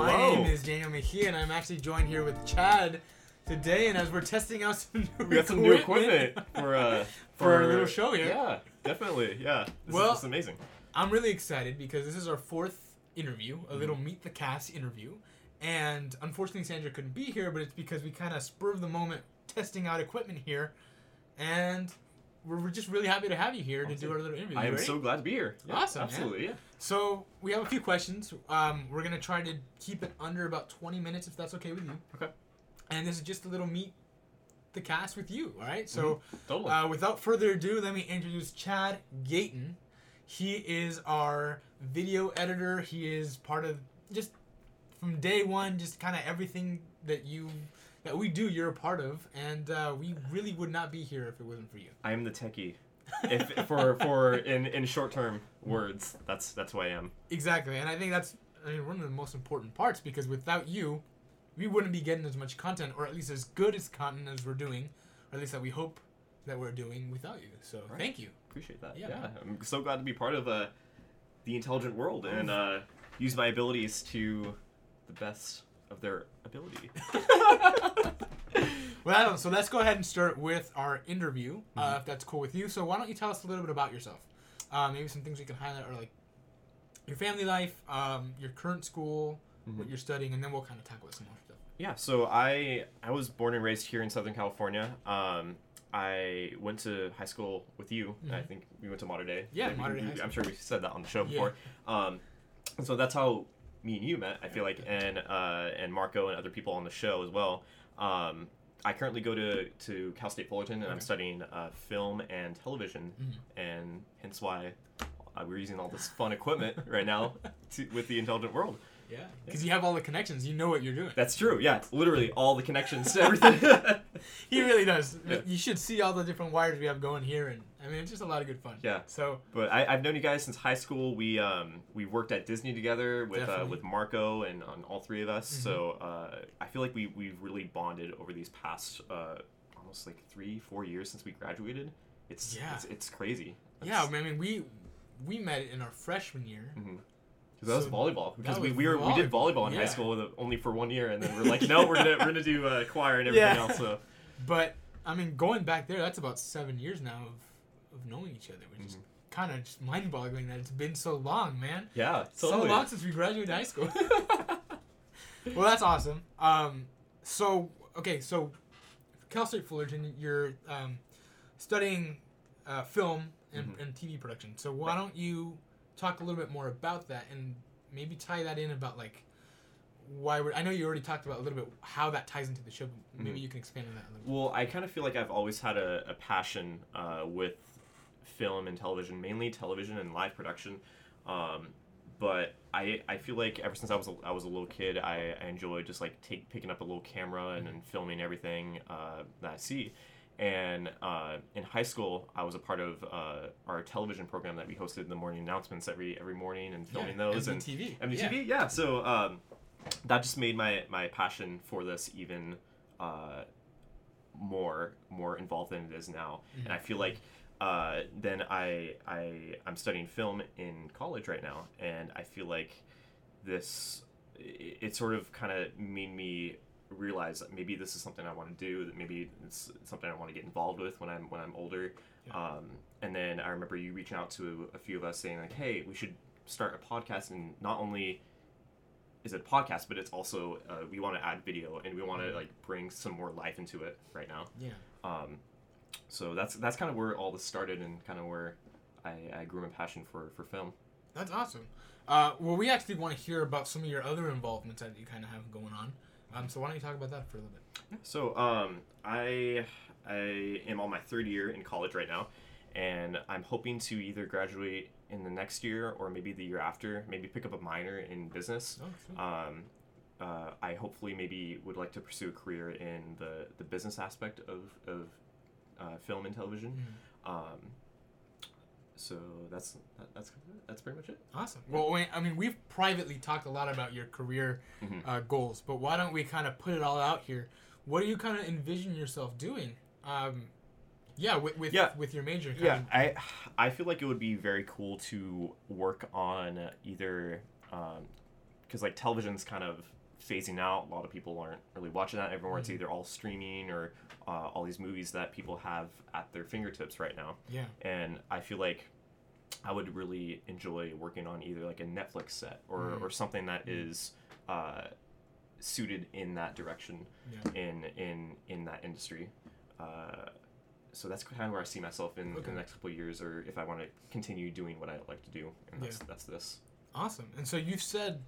My Hello. name is Daniel Mejia, and I'm actually joined here with Chad today. And as we're testing out some new We got some new equipment for uh For our little show here. Yeah, definitely. Yeah. This Well- is, this is amazing. I'm really excited because this is our fourth interview, a little Mm-hmm. meet the cast interview. And unfortunately, Sandra couldn't be here, but it's because we kind of spur of the moment testing out equipment here, and we're, we're just really happy to have you here to do our little interview. I am ready? so glad to be here. Yeah, Awesome. Absolutely. Yeah. So we have a few questions. Um, we're gonna try to keep it under about 20 minutes, if that's okay with you. Okay. And this is just a little meet the cast with you. All right. So Totally. uh, without further ado, let me introduce Chad Gaitan. He is our video editor. He is part of just from day one, just kind of everything that you that we do. You're a part of, and uh, we really would not be here if it wasn't for you. I am the techie. if for for in in short term words, that's that's who I am. Exactly, and I think that's I mean, one of the most important parts because without you, we wouldn't be getting as much content, or at least as good as content as we're doing, or at least that we hope that we're doing without you. So Right. thank you. Appreciate that. Yeah, Yeah. I'm so glad to be part of uh the intelligent world and uh use my abilities to the best of their ability. Well, so let's go ahead and start with our interview, uh, Mm-hmm. if that's cool with you. So why don't you tell us a little bit about yourself? Uh, maybe some things we can highlight are like your family life, um, your current school, what Mhm. you're studying, and then we'll kind of tackle some more stuff. Yeah, so I I was born and raised here in Southern California. Um, I went to high school with you. I Mhm. think we went to Mater Dei. Yeah, Like, we- Dei High I'm sure we said that on the show Yeah. before. Um, so that's how me and you met. I feel like, and uh, and Marco and other people on the show as well. Um, I currently go to, to Cal State Fullerton, and I'm studying uh, film and television, Mhm. and hence why uh, we're using all this fun equipment right now to, with the intelligent world. Yeah, because you have all the connections, you know what you're doing. That's true. Yeah, literally all the connections to everything. He really does. Yeah. You should see all the different wires we have going here, and I mean, it's just a lot of good fun. Yeah. So But I, I've known you guys since high school. We um we worked at Disney together with uh, with Marco and on all three of us. Mhm. So uh, I feel like we we've really bonded over these past uh, almost like three four years since we graduated. It's Yeah. it's, it's crazy. yeah, I mean, we we met in our freshman year. Because that was volleyball. Because we, we were we did volleyball, volleyball in yeah. high school with, only for one year, and then we're like, no, we're gonna we're gonna do uh, choir and everything Yeah. else. So But I mean, going back there, that's about seven years now of, of knowing each other, which is Mhm. kind of just mind-boggling that it's been so long, man. yeah, So long since we graduated high school. well, that's awesome. Um, so okay, so Cal State Fullerton, you're um, studying uh, film and, Mhm. and TV production. So why don't you talk a little bit more about that and maybe tie that in about like why we're, I know you already talked about a little bit how that ties into the show. But maybe Mhm. you can expand on that a little. bit. Well, I kind of feel like I've always had a, a passion uh, with film and television, mainly television and live production. Um, but I, I feel like ever since I was a, I was a little kid, I, I enjoyed just like take picking up a little camera and, and filming everything uh, that I see. And uh, in high school, I was a part of uh, our television program that we hosted the morning announcements every every morning and filming yeah, those and MTV. MTV, yeah. So um, that just made my my passion for this even uh, more more involved than it is now. And I feel like uh, then I I I'm studying film in college right now, and I feel like this it, it sort of kind of made me realize that maybe this is something I want to do. That maybe it's something I want to get involved with when I'm when I'm older. Yeah. Um, and then I remember you reaching out to a few of us saying like, "Hey, we should start a podcast." And not only is it a podcast, but it's also uh, we want to add video and we want to like bring some more life into it right now. Yeah. Um, so that's that's kind of where all this started and kind of where I, I grew my passion for for film. That's awesome. Uh, well, we actually want to hear about some of your other involvements that you kind of have going on. Um, so why don't you talk about that for a little bit? So um, I I am on my third year in college right now, and I'm hoping to either graduate in the next year or maybe the year after. Maybe pick up a minor in business. Oh. Um, uh, I hopefully maybe would like to pursue a career in the, the business aspect of, of uh, film and television. Mhm. Um, so that's that, that's that's pretty much it. Awesome. Well, I mean, we've privately talked a lot about your career Mhm. uh, goals, but why don't we kind of put it all out here? What do you kind of envision yourself doing? Um, yeah, with with, Yeah. with your major. kind Yeah, of- I I feel like it would be very cool to work on either um, because like television's kind of phasing out. A lot of people aren't really watching that anymore. It's Mhm. either all streaming or uh, all these movies that people have at their fingertips right now. Yeah. And I feel like I would really enjoy working on either like a Netflix set or, Mhm. or something that Mhm. is uh, suited in that direction Yeah. in in in that industry. Uh, so that's kind of where I see myself in, Okay. in the next couple of years, or if I want to continue doing what I like to do, and that's that's this. Awesome. And so you've said,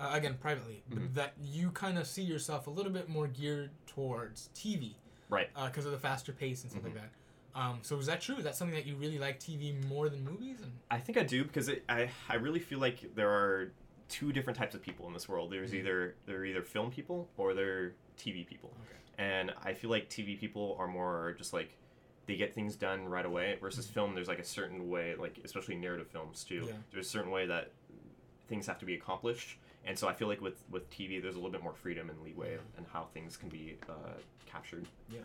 uh, again, privately, but Mhm. that you kind of see yourself a little bit more geared towards TV Right. because of the faster pace and stuff Mhm. like that. Um, so is that true? Is that something that you really like TV more than movies? And I think I do because it, I I really feel like there are two different types of people in this world. There's Mhm. either they're either film people or they're TV people, okay. and I feel like TV people are more just like they get things done right away versus Mhm. film. There's like a certain way, like especially narrative films too. Yeah. There's a certain way that things have to be accomplished, and so I feel like with with TV, there's a little bit more freedom and leeway and how things can be uh, captured. Yeah,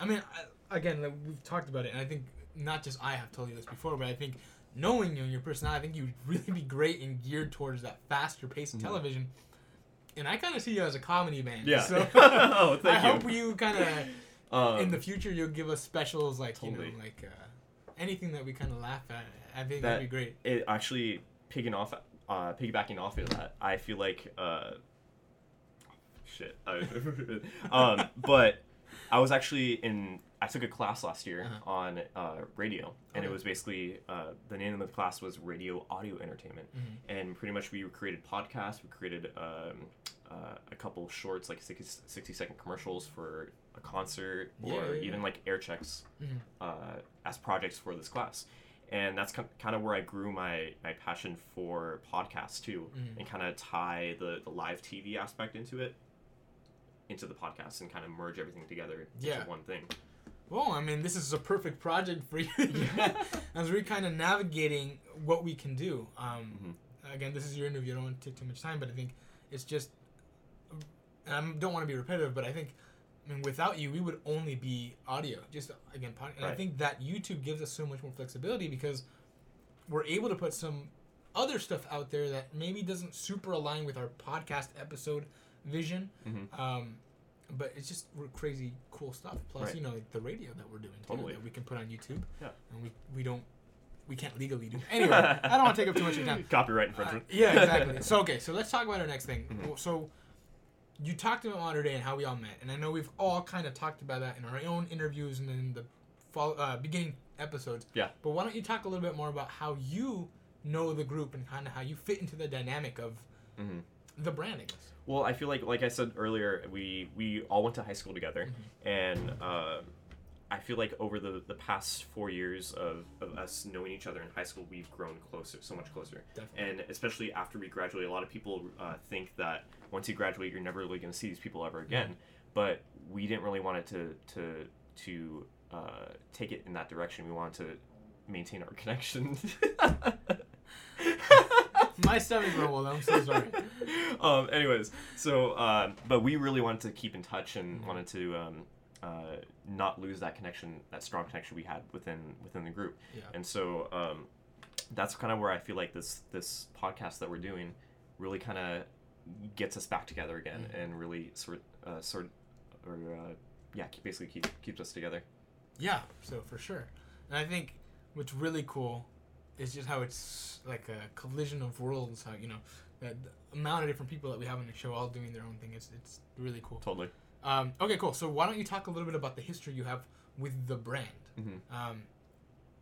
I mean, I, again, like, we've talked about it, and I think not just I have told you this before, but I think knowing you and your personality, I think you'd really be great and geared towards that faster pace of Mhm. television. And I kind of see you as a comedy man. Yeah. So oh, thank I you. hope you kind of Um, in the future you'll give us specials like you know like uh, anything that we kind of laugh at. I think That- that'd be great. it actually picking off uh piggybacking off of that i feel like uh shit um but i was actually in i took a class last year Uh-huh. on uh radio and it was basically uh the name of the class was radio audio entertainment Mhm. and pretty much we created podcasts we created um uh, a couple shorts like 60, 60 second commercials for a concert Yeah, or yeah, even yeah. like air checks Mhm. uh, as projects for this class and that's kind of where i grew my, my passion for podcasts too Mhm. and kind of tie the, the live tv aspect into it into the podcast and kind of merge everything together Yeah. into one thing Well, I mean, this is a perfect project for you as we're kind of navigating what we can do. Um, Mhm. Again, this is your interview. I don't want to take too much time, but I think it's just, I don't want to be repetitive, but I think, I mean, without you, we would only be audio. Just again, pod- and I think that YouTube gives us so much more flexibility because we're able to put some other stuff out there that maybe doesn't super align with our podcast episode vision. Mhm. Um, but it's just we're crazy cool stuff. Plus, Right. you know, like the radio that we're doing too, Totally. that we can put on YouTube. Yeah. And we we don't we can't legally do. Anyway, I don't want to take up too much of your time. copyright Uh, infringement yeah, exactly. So okay, so let's talk about our next thing. Mhm. So you talked about Mater Dei and how we all met, and I know we've all kind of talked about that in our own interviews and in the fall, uh, beginning episodes. Yeah. But why don't you talk a little bit more about how you know the group and kind of how you fit into the dynamic of Mhm. the brand, I guess. well i feel like like i said earlier we we all went to high school together Mhm. and uh, I feel like over the, the past four years of, of us knowing each other in high school, we've grown closer, so much closer. Definitely. And especially after we graduate, a lot of people uh, think that once you graduate, you're never really going to see these people ever again. But we didn't really want it to to to uh, take it in that direction. We wanted to maintain our connection. My stomach rumbled. I'm so sorry. um, anyways, so um, but we really wanted to keep in touch and Mhm. wanted to um, uh, not lose that connection, that strong connection we had within within the group. Yeah. And so um, that's kind of where I feel like this this podcast that we're doing really kind of gets us back together again Mhm. and really sort uh, sort or uh, yeah, keep, basically keep, keeps us together. Yeah, so for sure. And I think what's really cool is just how it's like a collision of worlds. How you know that the amount of different people that we have on the show all doing their own thing. It's it's really cool. Totally. Um, okay, cool. So why don't you talk a little bit about the history you have with the brand? hmm Um,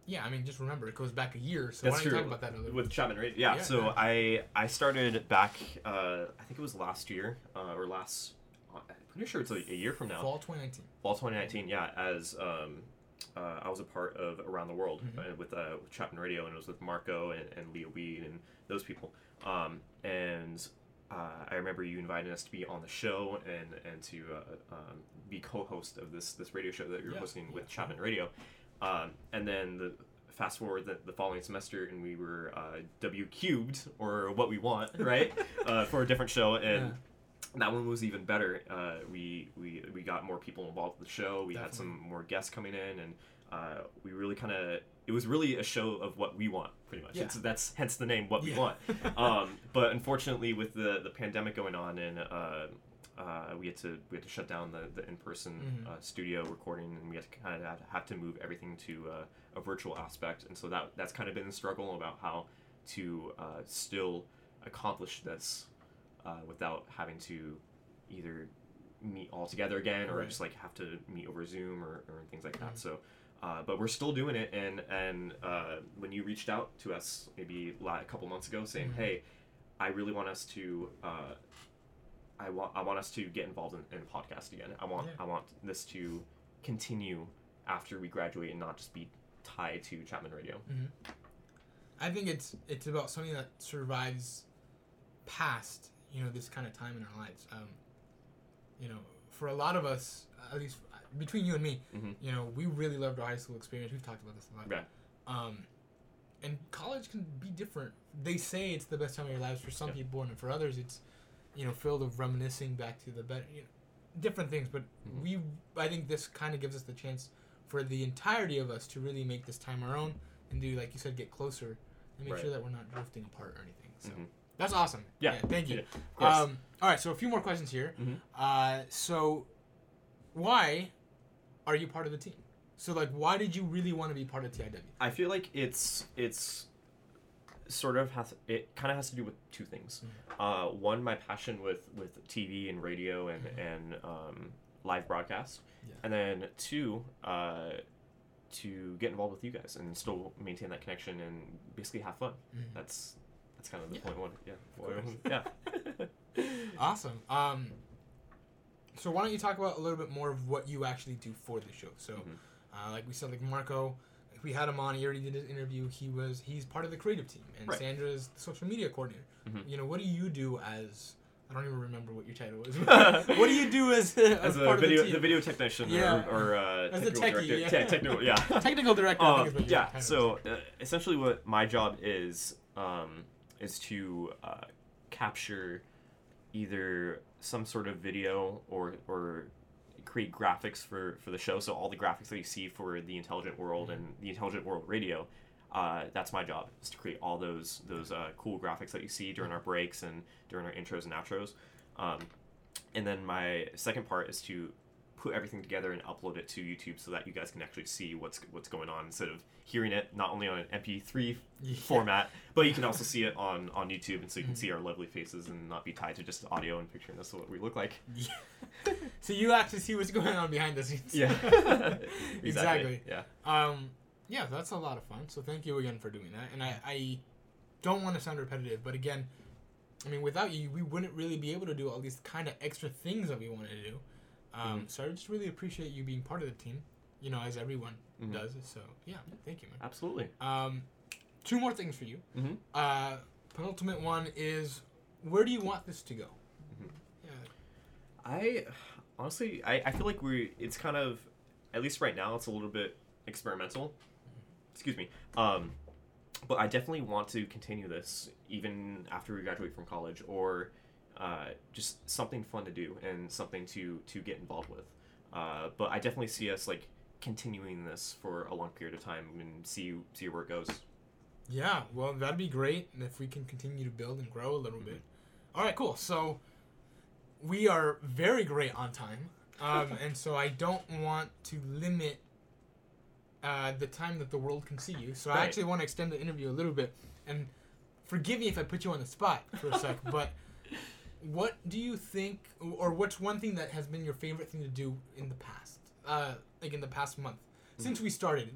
yeah, I mean, just remember it goes back a year. So That's why don't you true. talk about that a little With bit? Chapman Radio, yeah. Yeah, so yeah. I I started back. Uh, I think it was last year uh, or last. I'm pretty sure it's a, a year from now. Fall 2019. Fall 2019, yeah. As um, uh, I was a part of Around the World Mhm. uh, with uh, with Chapman Radio, and it was with Marco and, and Leo Weed and those people. Um, and uh, I remember you inviting us to be on the show and and to uh, um, be co-host of this this radio show that you're Yeah, hosting with yeah. Chapman Radio. Um, and then the fast forward the, the following semester, and we were uh, W cubed or what we want, right, uh, for a different show, and that one was even better. Uh, we, we we got more people involved with the show. We had some more guests coming in, and uh, we really kind of it was really a show of what we want, pretty much. Yeah. It's, that's hence the name, what we want. um, but unfortunately, with the the pandemic going on and uh, uh, we had to we had to shut down the, the in person Mhm. uh, studio recording, and we had to kind of have to move everything to uh, a virtual aspect, and so that that's kind of been the struggle about how to uh, still accomplish this uh, without having to either meet all together again or Right. just like have to meet over Zoom or, or things like that. Mhm. So. Uh, but we're still doing it, and and uh, when you reached out to us maybe a couple months ago, saying, Mhm. "Hey, I really want us to, uh, I want I want us to get involved in, in podcast again. I want Yeah. I want this to continue after we graduate and not just be tied to Chapman Radio." I think it's it's about something that survives past you know this kind of time in our lives. Um, you know, for a lot of us, at least between you and me, Mhm. you know, we really loved our high school experience. We've talked about this a lot. Yeah. Um, and college can be different. They say it's the best time of your lives for some Yeah. people, and for others, it's you know filled of reminiscing back to the better, you know, different things. But Mhm. we, I think this kind of gives us the chance for the entirety of us to really make this time our own and do, like you said, get closer and make Right. sure that we're not drifting apart or anything. So Mhm. that's awesome. Yeah. thank you. Yeah. Um, all right, so a few more questions here. Mhm. Uh, so, why are you part of the team? So, like, why did you really want to be part of TIW? I feel like it's it's sort of has it kind of has to do with two things. Uh, one, my passion with with TV and radio and Mhm. and um, live broadcast, Yeah. and then two, uh, to get involved with you guys and still maintain that connection and basically have fun. Mhm. That's that's kind of the Yeah. point one. Yeah. yeah. Awesome. Um, so why don't you talk about a little bit more of what you actually do for the show? So, Mhm. uh, like we said, like Marco, we had him on. He already did his interview. He was he's part of the creative team, and Right. Sandra's the social media coordinator. Mhm. You know, what do you do as? I don't even remember what your title is. what do you do as, as, As a video, the the, video technician Yeah. or, or uh, As a technical techie, director. yeah. Yeah, technical, yeah. Technical director. Um, yeah. So uh, essentially, what my job is um, is to uh, capture either some sort of video or or create graphics for for the show. So all the graphics that you see for the Intelligent World and the Intelligent World Radio. Uh, that's my job is to create all those those uh, cool graphics that you see during our breaks and during our intros and outros. Um, and then my second part is to put everything together and upload it to YouTube so that you guys can actually see what's what's going on instead of hearing it not only on an MP3 Yeah. format, but you can also see it on on YouTube, and so you can see our lovely faces and not be tied to just audio and picturing us what we look like. Yeah. so you actually see what's going on behind the scenes. Yeah, Exactly. Yeah, Um, yeah, that's a lot of fun. So thank you again for doing that. And I, I don't want to sound repetitive, but again, I mean, without you, we wouldn't really be able to do all these kind of extra things that we wanted to do. Um, Mhm. So I just really appreciate you being part of the team, you know, as everyone Mhm. does. So yeah, thank you, man. absolutely. Um, two more things for you. Mhm. Uh, penultimate one is where do you want this to go? Mhm. Yeah. I honestly, I, I feel like we it's kind of at least right now it's a little bit experimental. Excuse me. Um, but I definitely want to continue this even after we graduate from college or uh, just something fun to do and something to to get involved with. Uh, but I definitely see us like continuing this for a long period of time and see see where it goes. Yeah, well, that'd be great and if we can continue to build and grow a little bit. All right, cool. So we are very great on time, um, and so I don't want to limit uh, the time that the world can see you. So I actually want to extend the interview a little bit, and forgive me if I put you on the spot for a sec, but what do you think, or what's one thing that has been your favorite thing to do in the past, uh, like in the past month since we started?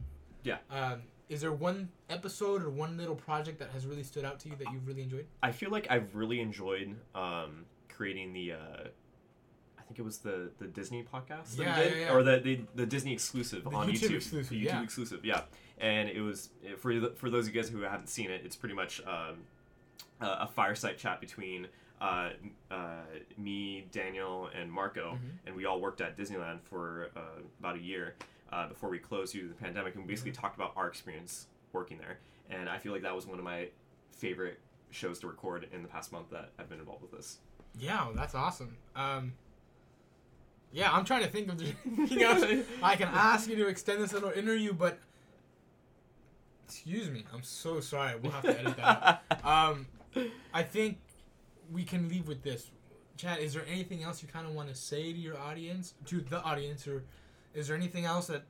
Yeah. Um, is there one episode or one little project that has really stood out to you that you've really enjoyed? I feel like I've really enjoyed um, creating the. Uh, I think it was the the Disney podcast Yeah, did, yeah, yeah. or the, the the Disney exclusive The on YouTube YouTube. exclusive, the YouTube yeah. exclusive, yeah. And it was for for those of you guys who haven't seen it, it's pretty much um, a, a fireside chat between uh, uh, me, Daniel, and Marco, Mhm. and we all worked at Disneyland for uh, about a year uh, before we closed due to the pandemic, and we basically Mm-hmm. talked about our experience working there. And I feel like that was one of my favorite shows to record in the past month that I've been involved with this. Yeah, well, that's awesome. Um, yeah, I'm trying to think of there's anything else I can ask you to extend this little interview, but excuse me, I'm so sorry. We'll have to edit that. Um, I think we can leave with this. Chad, is there anything else you kind of want to say to your audience, to the audience, or is there anything else that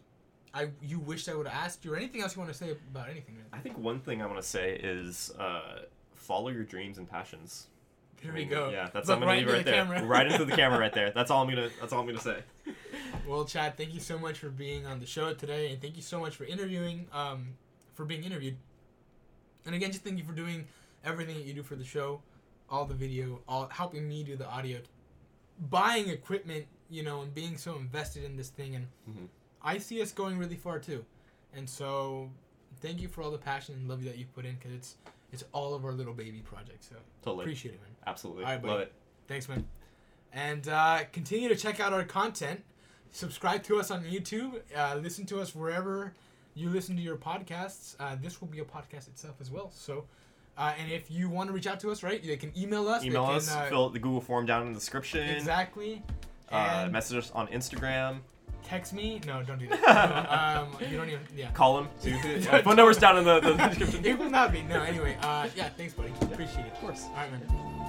I you wished I would have asked you, or anything else you want to say about anything? I think one thing I want to say is uh, follow your dreams and passions. There I we go. Yeah, that's Look I'm gonna right leave right the there. camera. Right into the camera right there. That's all I'm gonna. That's all I'm gonna say. Well, Chad, thank you so much for being on the show today, and thank you so much for interviewing, um, for being interviewed. And again, just thank you for doing everything that you do for the show, all the video, all helping me do the audio, buying equipment, you know, and being so invested in this thing. And Mhm. I see us going really far too. And so, thank you for all the passion and love that you put in, because it's it's all of our little baby projects. So Totally. appreciate it, man. Absolutely. Right, Love it. Thanks, man. And uh, continue to check out our content. Subscribe to us on YouTube. Uh, listen to us wherever you listen to your podcasts. Uh, this will be a podcast itself as well. So, uh, and if you want to reach out to us, right, they can email us. they Email can, us. uh, fill the Google form down in the description. exactly. Uh, message us on Instagram. text me. No, don't do that. Um, you don't even. Yeah. Call them. Too. Uh, phone number's down in the, the description. it will not be. No. Anyway. Uh, yeah. Thanks, buddy. Appreciate it. Of course. All right, man.